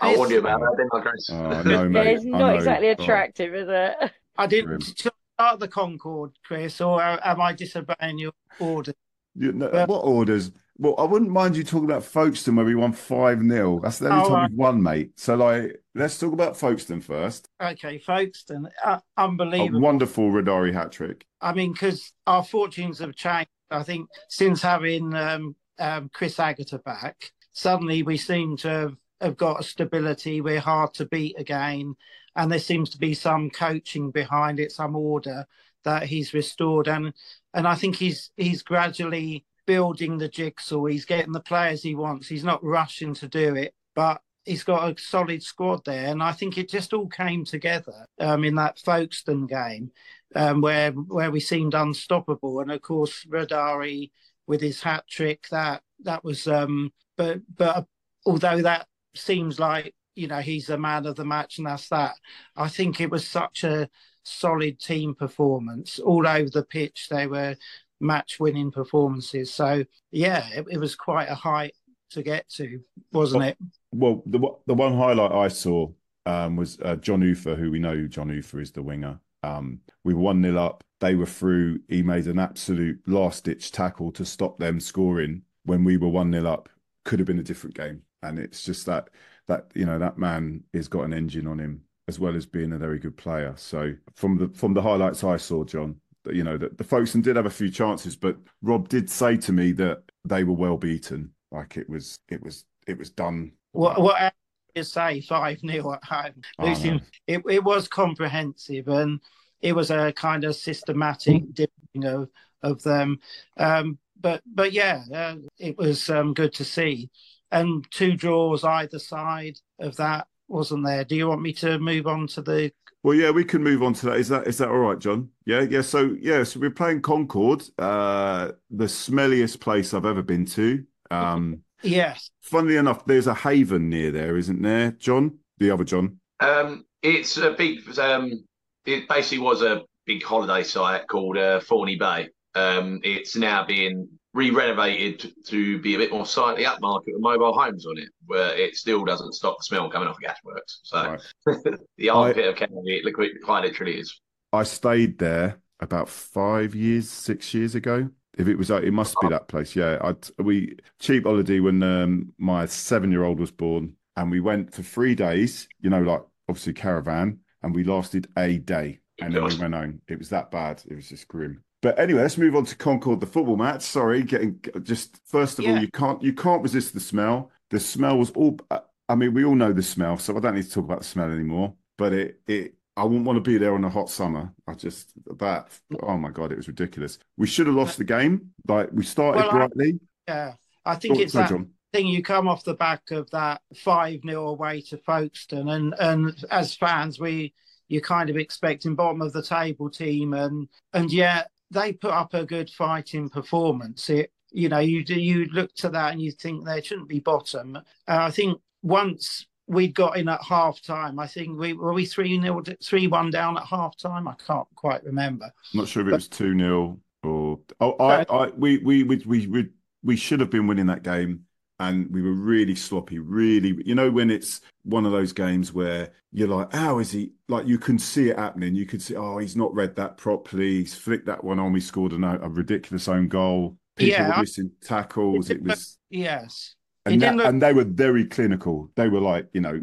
I warned you about that, didn't I, Chris? Oh, no, mate. Yeah, it's I not know. exactly Oh. attractive, is it? I didn't start the Concord, Chris, or uh, am I disobeying your order? You know, Yeah. what orders? Well, I wouldn't mind you talking about Folkestone where we won 5 0. That's the only Oh, time right. we've won, mate. So, like, let's talk about Folkestone first. Okay, Folkestone, uh, A unbelievable. wonderful Rodari hat trick. I mean, because our fortunes have changed. I think since having um, um, Chris Agutter back, suddenly we seem to have, have got a stability. We're hard to beat again, and there seems to be some coaching behind it, some order that he's restored, and and I think he's he's gradually building the jigsaw. He's getting the players he wants. He's not rushing to do it, but he's got a solid squad there, and I think it just all came together um, in that Folkestone game um, where where we seemed unstoppable. And of course, Rodari with his hat trick that that was. Um, but but although that seems like you know he's the man of the match and that's that, I think it was such a solid team performance all over the pitch. They were match winning performances. So yeah, it, it was quite a height to get to, wasn't it? Well, the one- the one highlight I saw um, was uh, John Ufer, who we know John Ufer is the winger. Um, we were 1 nil up. They were through. He made an absolute last ditch tackle to stop them scoring when we were 1 nil up. Could have been a different game. And it's just that, that you know, that man has got an engine on him as well as being a very good player. So from the from the highlights I saw, John, you know, that the Folkestone did have a few chances, but Rob did say to me that they were well beaten. Like it was, it was, it was done. What what you say five 0 at home? Oh, no. it, it was comprehensive and it was a kind of systematic dipping of of them. Um, but but yeah, uh, it was um, good to see, and two draws either side of that wasn't there. Do you want me to move on to the? Well, yeah, we can move on to that. Is that is that all right, John? Yeah, yeah. So yeah, so we're playing Concord, uh, the smelliest place I've ever been to. Um, Yes, funnily enough, there's a haven near there, isn't there, John? The other John. Um, it's a big. Um, it basically was a big holiday site called uh, Thorney Bay. Um, it's now being re-renovated to, be a bit more slightly upmarket with mobile homes on it, where it still doesn't stop the smell coming off the gasworks. So Right. the armpit of Canvey, it quite literally is. I stayed there about five years, six years ago. If it was, uh, it must be that place. Yeah, I we cheap holiday when um, my seven-year-old was born, and we went for three days. You know, like obviously caravan, and we lasted a day, and then we went home. It was that bad. It was just grim. But anyway, let's move on to Concord, the football match. Sorry, getting just first of all, you can't you can't resist the smell. The smell was all. Uh, I mean, we all know the smell, so I don't need to talk about the smell anymore. But it it I wouldn't want to be there on a hot summer. I just that oh my god, it was ridiculous. We should have lost the game. Like we started Well, I- brightly. yeah. I think Oh, it's sorry, that John. thing you come off the back of that 5 0 away to Folkestone and and as fans we you're kind of expecting bottom of the table team and and yet they put up a good fighting performance. It you know you you look to that and you think they shouldn't be bottom. Uh, I think once we'd got in at half time I think we were we 3 0 3 1 down at half time I can't quite remember. I'm not sure if it was two 0 or oh I, I we, we we we we we should have been winning that game. And we were really sloppy, really. You know, when it's one of those games where you're like, how is he? Like, you can see it happening. You could see, oh, he's not read that properly. He's flicked that one on. We scored a, a ridiculous own goal. People Yeah, were missing tackles. It was, yes and, that- look- and they were very clinical. They were like, you know,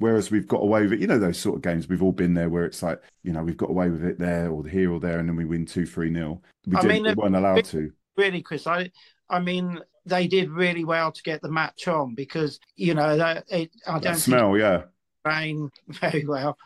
Whereas we've got away with it, you know, those sort of games we've all been there where it's like, you know, we've got away with it there or here or there, and then we win two, three nil. We, I didn't, mean, we weren't allowed to. really, Chris. I, I mean, they did really well to get the match on because you know that it, I don't smell, yeah. rain very well.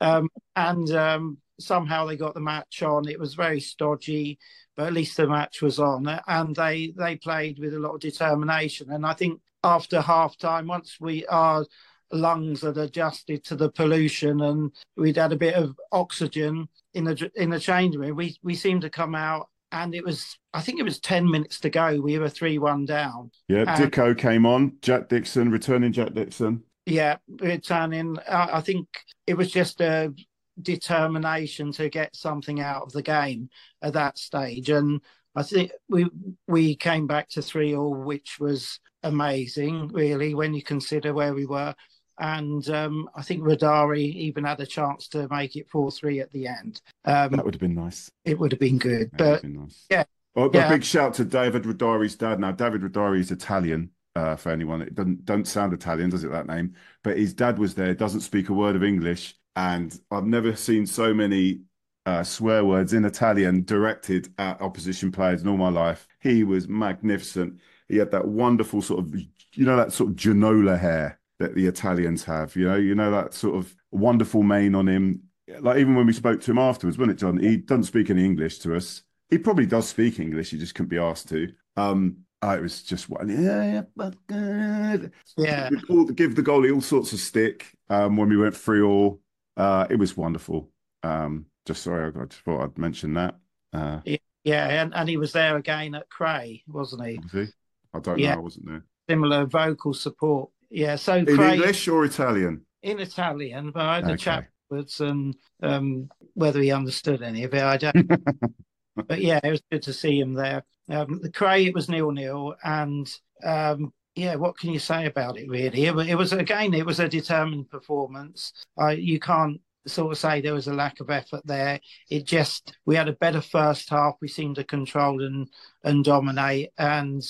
Um, and um, somehow they got the match on. It was very stodgy, but at least the match was on. And they they played with a lot of determination. And I think after half time, once we our lungs had adjusted to the pollution and we'd had a bit of oxygen in the in the change room, we we seemed to come out. And it was, I think it was 10 minutes to go. We were 3 1 down. Yeah, Um, Dicko came on, Jack Dixon, returning Jack Dixon. Yeah, returning. I I think it was just a determination to get something out of the game at that stage, and I think we we came back to three all, which was amazing, really, when you consider where we were. And um, I think Rodari even had a chance to make it four three at the end. Um, That would have been nice. it would have been good, That but been nice. yeah. Oh, Yeah. A big shout to David Rodari's dad. Now, David Rodari is Italian. Uh, for anyone, it doesn't don't sound Italian, does it? That name, but his dad was there. Doesn't speak a word of English, and I've never seen so many uh, swear words in Italian directed at opposition players in all my life. He was magnificent. He had that wonderful sort of, you know, that sort of Ginola hair that the Italians have. You know, you know that sort of wonderful mane on him. Like even when we spoke to him afterwards, wasn't it, John? He doesn't speak any English to us. He probably does speak English. He just couldn't be asked to. Um, oh, it was just one. Yeah, yeah, yeah, give the goalie all sorts of stick um, when we went three all. Uh, it was wonderful. Um, just sorry, I just thought I'd mention that. Uh, yeah, and, and he was there again at Cray, wasn't he? was he? I don't Yeah. know. I wasn't there. Similar vocal support. Yeah, so In Cray English or Italian? in Italian, but I had a chat afterwards, and um, whether he understood any of it, I don't. but yeah, it was good to see him there. Um, the Cray, it was nil nil, and um, yeah, what can you say about it? Really, it, it was again, it was a determined performance. I you can't sort of say there was a lack of effort there. It just we had a better first half. We seemed to control and and dominate, and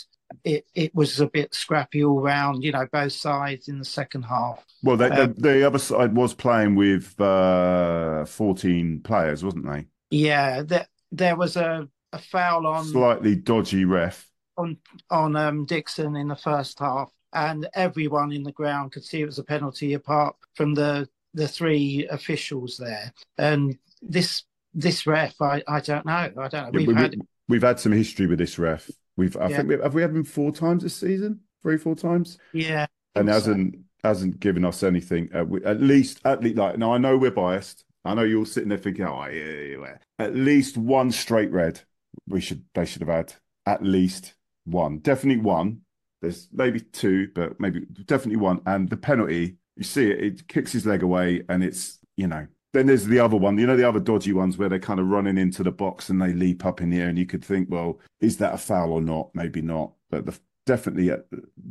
it it was a bit scrappy all round. You know, both sides in the second half. Well, they, Um, the, the other side was playing with uh, 14 players, wasn't they? Yeah, there there was a, a foul on Slightly dodgy ref. on on um, Dixon in the first half, and everyone in the ground could see it was a penalty apart from the the three officials there. And this this ref, I, I don't know, I don't know. Yeah, We've we, had have had some history with this ref. We've, I Yeah. think, we, have we had him four times this season? Three, four times? yeah, and hasn't hasn't given us anything. Uh, we, at least, at least, like now, I know we're biased. I know you're sitting there thinking, "Oh, yeah, yeah, yeah." At least one straight red. We should. They should have had at least one. Definitely one. There's maybe two, but maybe definitely one. And the penalty, you see it. It kicks his leg away, and it's you know. Then there's the other one, you know, the other dodgy ones where they're kind of running into the box and they leap up in the air, and you could think, well, is that a foul or not? Maybe not, but the definitely, uh,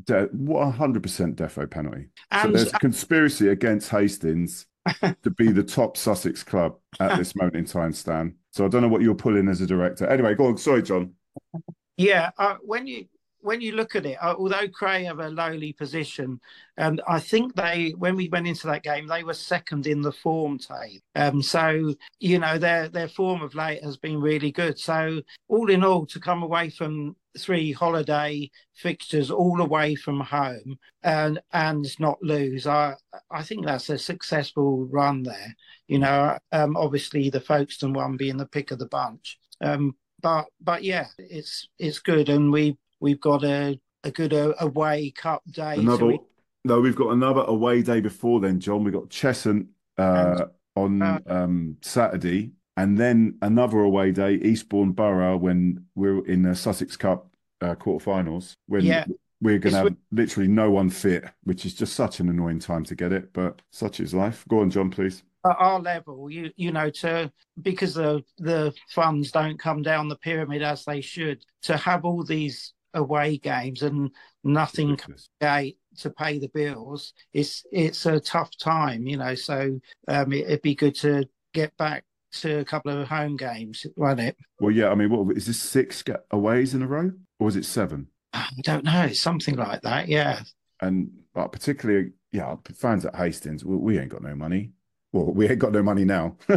de- 100% defo penalty. So there's a conspiracy against Hastings to be the top Sussex club at this moment in time, Stan. So I don't know what you're pulling as a director. Anyway, go on. Sorry, John. Yeah, uh, when you when you look at it, uh, although Cray have a lowly position, and I think they when we went into that game, they were second in the form table. Um, so you know their their form of late has been really good. So all in all, to come away from three holiday fixtures all away from home and and not lose, I I think that's a successful run there. You know, um, obviously the Folkestone one being the pick of the bunch. Um, but but yeah, it's it's good, and we we've got a a good uh, away cup day. so we- No, we've got another away day before then, John. We've got Cheshunt uh, on Uh, um, Saturday, and then another away day, Eastbourne Borough, when we're in the Sussex Cup uh, quarterfinals. When Yeah. we're going to have literally no one fit, which is just such an annoying time to get it, but such is life. Go on, John, please. at our level, you you know, to because the the funds don't come down the pyramid as they should, to have all these away games and nothing to pay the bills, it's it's a tough time, you know. So um, it, it'd be good to get back to a couple of home games, won't it? Well, yeah, I mean, what is this six aways in a row, or is it seven? I don't know, something like that. Yeah, And uh, particularly yeah, fans at Hastings, we, we ain't got no money. Well, we ain't got no money now.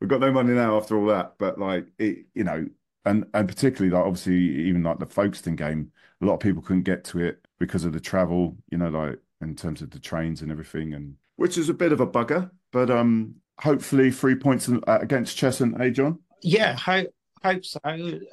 We've got no money now after all that. But like it, you know, and and particularly like obviously even like the Folkestone game, a lot of people couldn't get to it because of the travel. You know, like in terms of the trains and everything, and which is a bit of a bugger. But um, hopefully three points uh, against Cheshunt, eh, John? Yeah, hope hope so.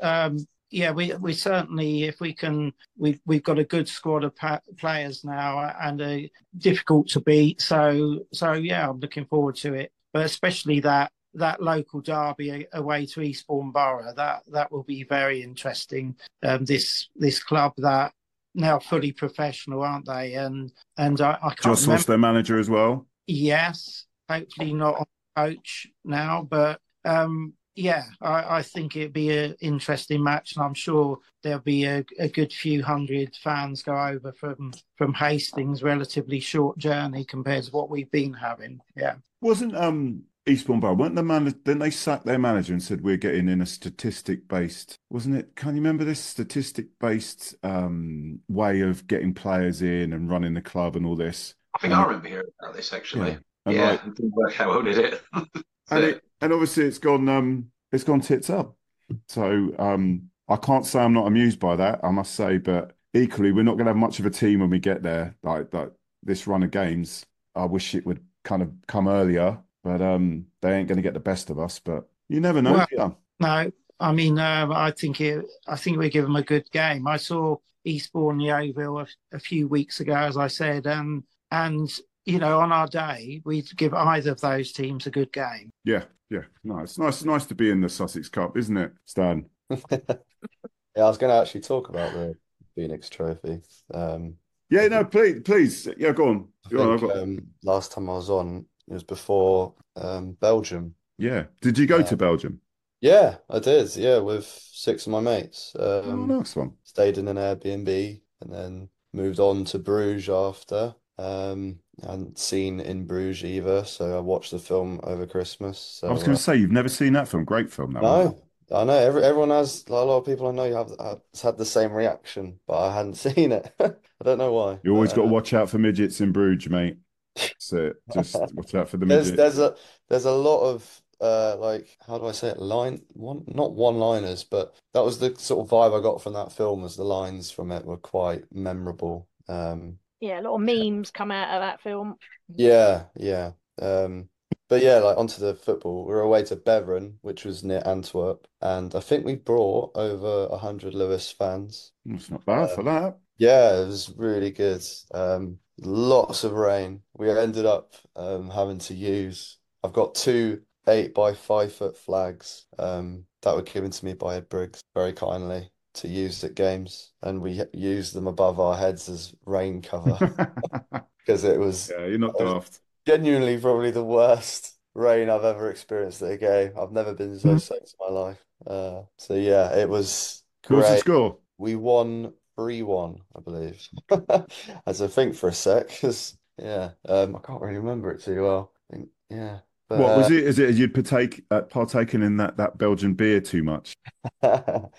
Um, yeah, we we certainly, if we can, we've we've got a good squad of pa- players now, and a difficult to beat. So so yeah, I'm looking forward to it. But especially that that local derby away to Eastbourne Borough, that that will be very interesting. Um, this this club that now fully professional, aren't they? And and I, I can't Joss remember. lost their manager as well. Yes, hopefully not on coach now, but um, yeah, I, I think it'd be an interesting match, and I'm sure there'll be a, a good few hundred fans go over from from Hastings. Relatively short journey compared to what we've been having. Yeah, Wasn't um Eastbourne Borough, weren't the man then they sacked their manager and said we're getting in a statistic based wasn't it can you remember this statistic based um way of getting players in and running the club and all this? I think And I remember hearing about this actually. Yeah. And Yeah, like- it didn't work out well, did it? and it, and obviously it's gone um it's gone tits up. So um I can't say I'm not amused by that, I must say, but equally we're not gonna have much of a team when we get there. Like like this run of games. I wish it would kind of come earlier, but um they ain't gonna get the best of us, but you never know. Well- yeah. no, I mean um, I think it, I think we give them a good game. I saw Eastbourne Yeovil a, a few weeks ago, as I said, and and you know on our day we'd give either of those teams a good game. Yeah, yeah. No, it's nice nice to be in the Sussex Cup, isn't it, Stan? Yeah, I was going to actually talk about the Phoenix Trophy. Um, Yeah, no, please, please. Yeah, go on. I Go on, I've got- um, last time I was on, it was before um, Belgium. Yeah. Did you go Uh, to Belgium? Yeah, I did. Yeah, with six of my mates. Oh, Um, nice one. stayed in an Airbnb and then moved on to Bruges after. Um, hadn't seen In Bruges either, so I watched the film over Christmas. So I was going uh, to say you've never seen that film. Great film, that one. no, I know every, everyone has a lot of people I know you have had the same reaction, but I hadn't seen it. I don't know why. You always but, got to uh, watch out for midgets in Bruges, mate. That's it. Just watch out for the There's midgets. there's a there's a lot of uh like how do I say it line one not one-liners but that was the sort of vibe I got from that film as the lines from it were quite memorable um Yeah, a lot of memes come out of that film. yeah yeah um but yeah like onto the football we were away to Beveren which was near Antwerp and I think we brought over a hundred Lewes fans It's not bad for that. Yeah, it was really good. Um, lots of rain. We ended up um, having to use. I've got two eight by five foot flags um, that were given to me by Ed Briggs very kindly to use at games, and we used them above our heads as rain cover because it was Yeah, you're not daft. genuinely probably the worst rain I've ever experienced at a game. I've never been so soaked in my life. Uh, so yeah, it was What was the great. score? We won 3-1, I believe. As I think for a sec, yeah, um, I can't really remember it too well. I think, yeah, but What was uh, it? Is it you'd partake uh, partaken in that that Belgian beer too much?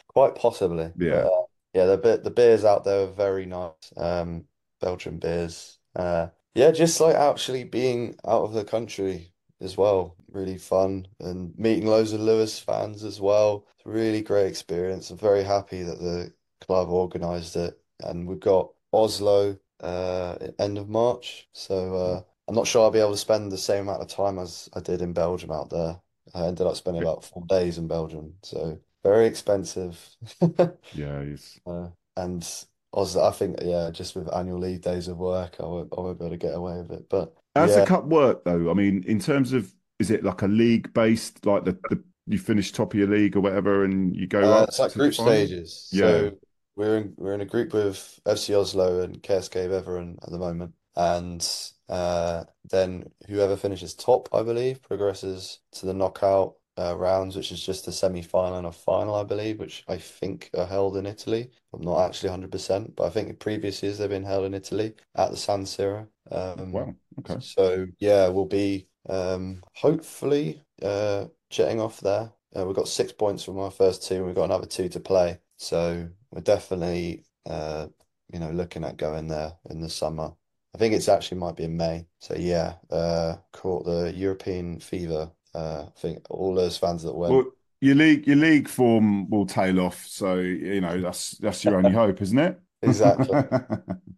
quite possibly. Yeah. But, uh, yeah, the be- the beers out there are very nice. Um, Belgian beers. Uh, yeah, just like actually being out of the country as well. Really fun and meeting loads of Lewes fans as well. It's a really great experience. I'm very happy that the club organised it, and we've got Oslo uh end of March. So uh, I'm not sure I'll be able to spend the same amount of time as I did in Belgium out there. I ended up spending about four days in Belgium, so very expensive. Yeah, it's Uh, and Oslo, I think, yeah, just with annual leave days of work, I won't, I won't be able to get away with it. But How's yeah, the cup work though? I mean, in terms of is it like a league based, like the, the you finish top of your league or whatever, and you go uh, up it's like group stages. Yeah. So we're in we're in a group with FC Oslo and KSK Beveren at the moment, and uh, then whoever finishes top, I believe, progresses to the knockout uh, rounds, which is just a semi-final and a final, I believe, which I think are held in Italy. I'm not actually 100%, but I think in previous years they've been held in Italy at the San Siro. Um, Wow. Okay. So yeah, we'll be um hopefully uh jetting off there. Uh, we've got six points from our first two, and we've got another two to play. So we're definitely uh you know looking at going there in the summer. I think it's actually might be in May. So yeah, uh, caught the European fever. Uh, I think all those fans that went. Well, your league, your league form will tail off. So you know that's that's your only hope, isn't it? Exactly.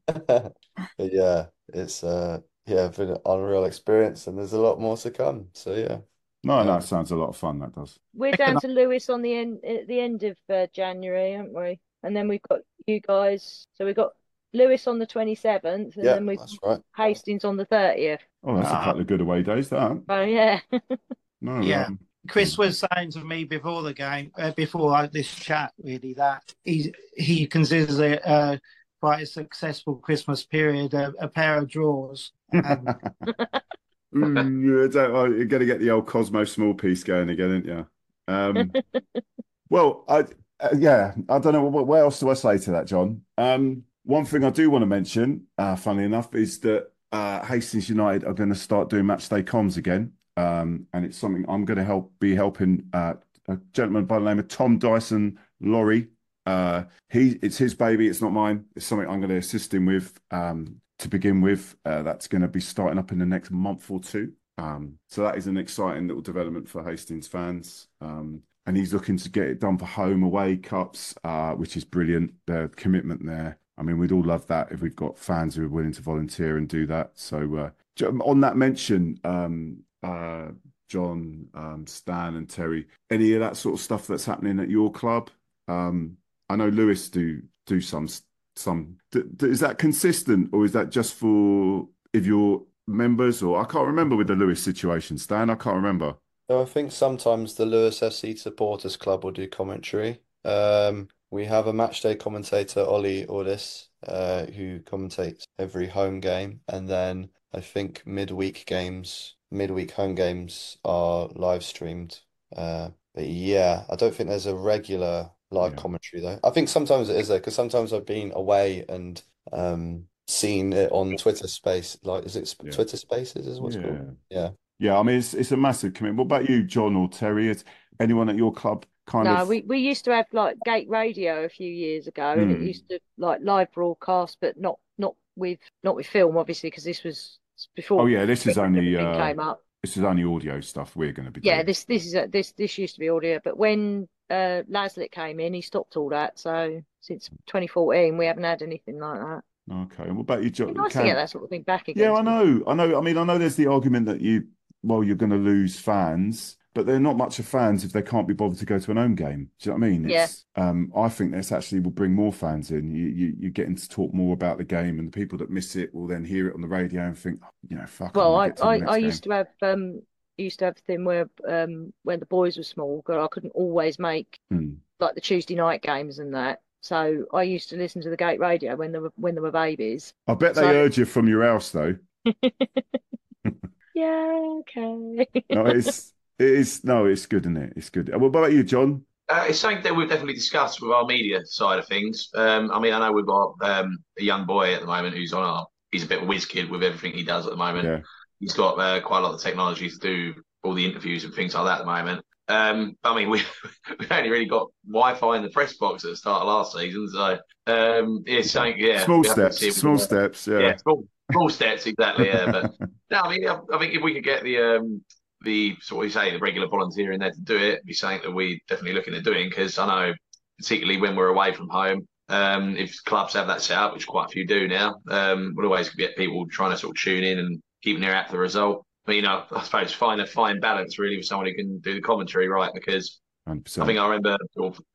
But yeah, it's uh yeah, been an unreal experience and there's a lot more to come. So yeah. no, no, it sounds a lot of fun. That does. We're down to Lewes on the end at the end of uh, January, aren't we? And then we've got you guys. So we've got Lewes on the 27th, and Yeah, then we've that's right. Hastings on the 30th. Oh, that's a Ah. couple of good away days. That. Oh yeah. No, Yeah. um, Chris was saying to me before the game, uh, before uh, this chat, really, that he he considers it uh, quite a successful Christmas period, a, a pair of draws. Um, Mm, oh, you're going to get the old Cosmo small piece going again, aren't you? Um, well, I uh, yeah, I don't know what, what else do I say to that, John. Um, one thing I do want to mention, uh, funnily enough, is that uh, Hastings United are going to start doing match day comms again, um, and it's something I'm going to help be helping uh, a gentleman by the name of Tom Dyson Laurie. Uh, he it's his baby, it's not mine. It's something I'm going to assist him with. Um, to begin with. Uh, that's going to be starting up in the next month or two. Um, so that is an exciting little development for Hastings fans. Um, and he's looking to get it done for home away cups, uh, which is brilliant. The commitment there. I mean, we'd all love that if we've got fans who are willing to volunteer and do that. So uh, on that mention, um, uh, John, um, Stan, and Terry, any of that sort of stuff that's happening at your club? Um, I know Lewes do do some some. D- d- is that consistent, or is that just for if you're members? Or I can't remember with the Lewes situation, Stan. I can't remember. So I think sometimes the Lewes FC Supporters Club will do commentary. Um, we have a matchday commentator, Ollie Ordis, uh, who commentates every home game, and then I think midweek games, midweek home games are live streamed. Uh, but yeah, I don't think there's a regular live Yeah. commentary though. I think sometimes it is there because sometimes I've been away and um seen it on Twitter Space. Like, is it Sp- Yeah. Twitter Spaces? Is what's Yeah. called? Yeah. Yeah, I mean it's it's a massive commitment. What about you, John or Terry? Is anyone at your club kind No, of? No, we, we used to have like Gate Radio a few years ago, and it Hmm. used to like live broadcast, but not not with not with film, obviously, because this was before. Oh yeah, this is only uh, came up. this is only audio stuff we're going to be Yeah, doing. this this is a, this this used to be audio, but when uh Laslet came in, he stopped all that. So since 2014, we haven't had anything like that. Okay, and what about you, John? Nice to get that sort of thing back again. Yeah, I know, I know. I mean, I know there's the argument that you, well, you're going to lose fans, but they're not much of fans if they can't be bothered to go to an home game. Do you know what I mean? Yeah. Um, I think this actually will bring more fans in. You, you, you're getting to talk more about the game, and the people that miss it will then hear it on the radio and think, oh, you know, fuck. Well, I I want to get to the I, used to have um used to have a thing where um when the boys were small, girl, I couldn't always make Hmm. like the Tuesday night games and that. So I used to listen to the Gate Radio when they were when they were babies. I bet they So- urge you from your house, though. Yeah, okay. No, it's it is no, it's good, isn't it? It's good. What about you, John? Uh, it's something that we've definitely discussed with our media side of things. Um, I mean, I know we've got um, a young boy at the moment who's on our. He's a bit of a whiz kid with everything he does at the moment. Yeah. He's got uh, quite a lot of technology to do all the interviews and things like that at the moment. Um, I mean, we we only really got Wi-Fi in the press box at the start of last season, so um, it's something. Yeah, small we have to steps, see if we small steps. Yeah. yeah, small, small steps exactly. Yeah, but no, I mean, I, I think if we could get the um, the sort of you say the regular volunteer in there to do it, be something that we definitely looking at doing because I know particularly when we're away from home. Um, if clubs have that set up, which quite a few do now, um, we'll always get people trying to sort of tune in and keep an ear out for the result. But you know, I suppose find a fine balance really with someone who can do the commentary right because 100%. I think I remember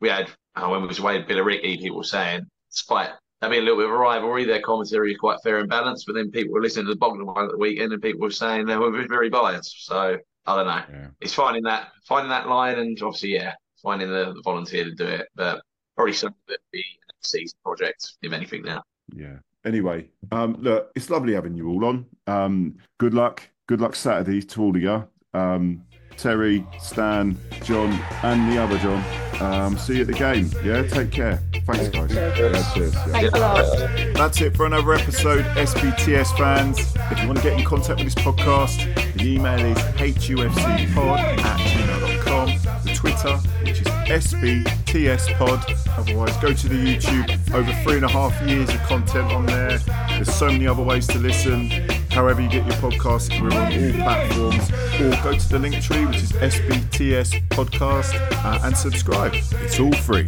we had uh, when we was away with Billericay, people were saying, despite there being a little bit of a rivalry, their commentary is quite fair and balanced. But then people were listening to the Bognor one at the weekend, and people were saying they were very biased. So I don't know. Yeah. It's finding that finding that line, and obviously, yeah, finding the, the volunteer to do it. But probably something that be a season project, if anything. Now, Yeah. Anyway, um, look, it's lovely having you all on. Um, good luck. Good luck Saturday to all of you. Um, Terry, Stan, John, and the other John. Um, see you at the game. Yeah, take care. Thanks, guys. Yeah, cheers. Yeah. Thanks a lot. That's it for another episode, SBTS fans. If you want to get in contact with this podcast, the email is hufcpod at gmail.com. The Twitter, which is SBTS TS Pod. Otherwise, go to the YouTube. Over three and a half years of content on there. There's so many other ways to listen. However, you get your podcasts, we're on all platforms. Or go to the link tree, which is SBTS Podcast, uh, and subscribe. It's all free.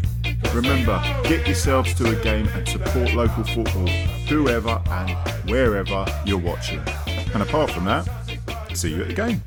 Remember, get yourselves to a game and support local football, whoever and wherever you're watching. And apart from that, see you at the game.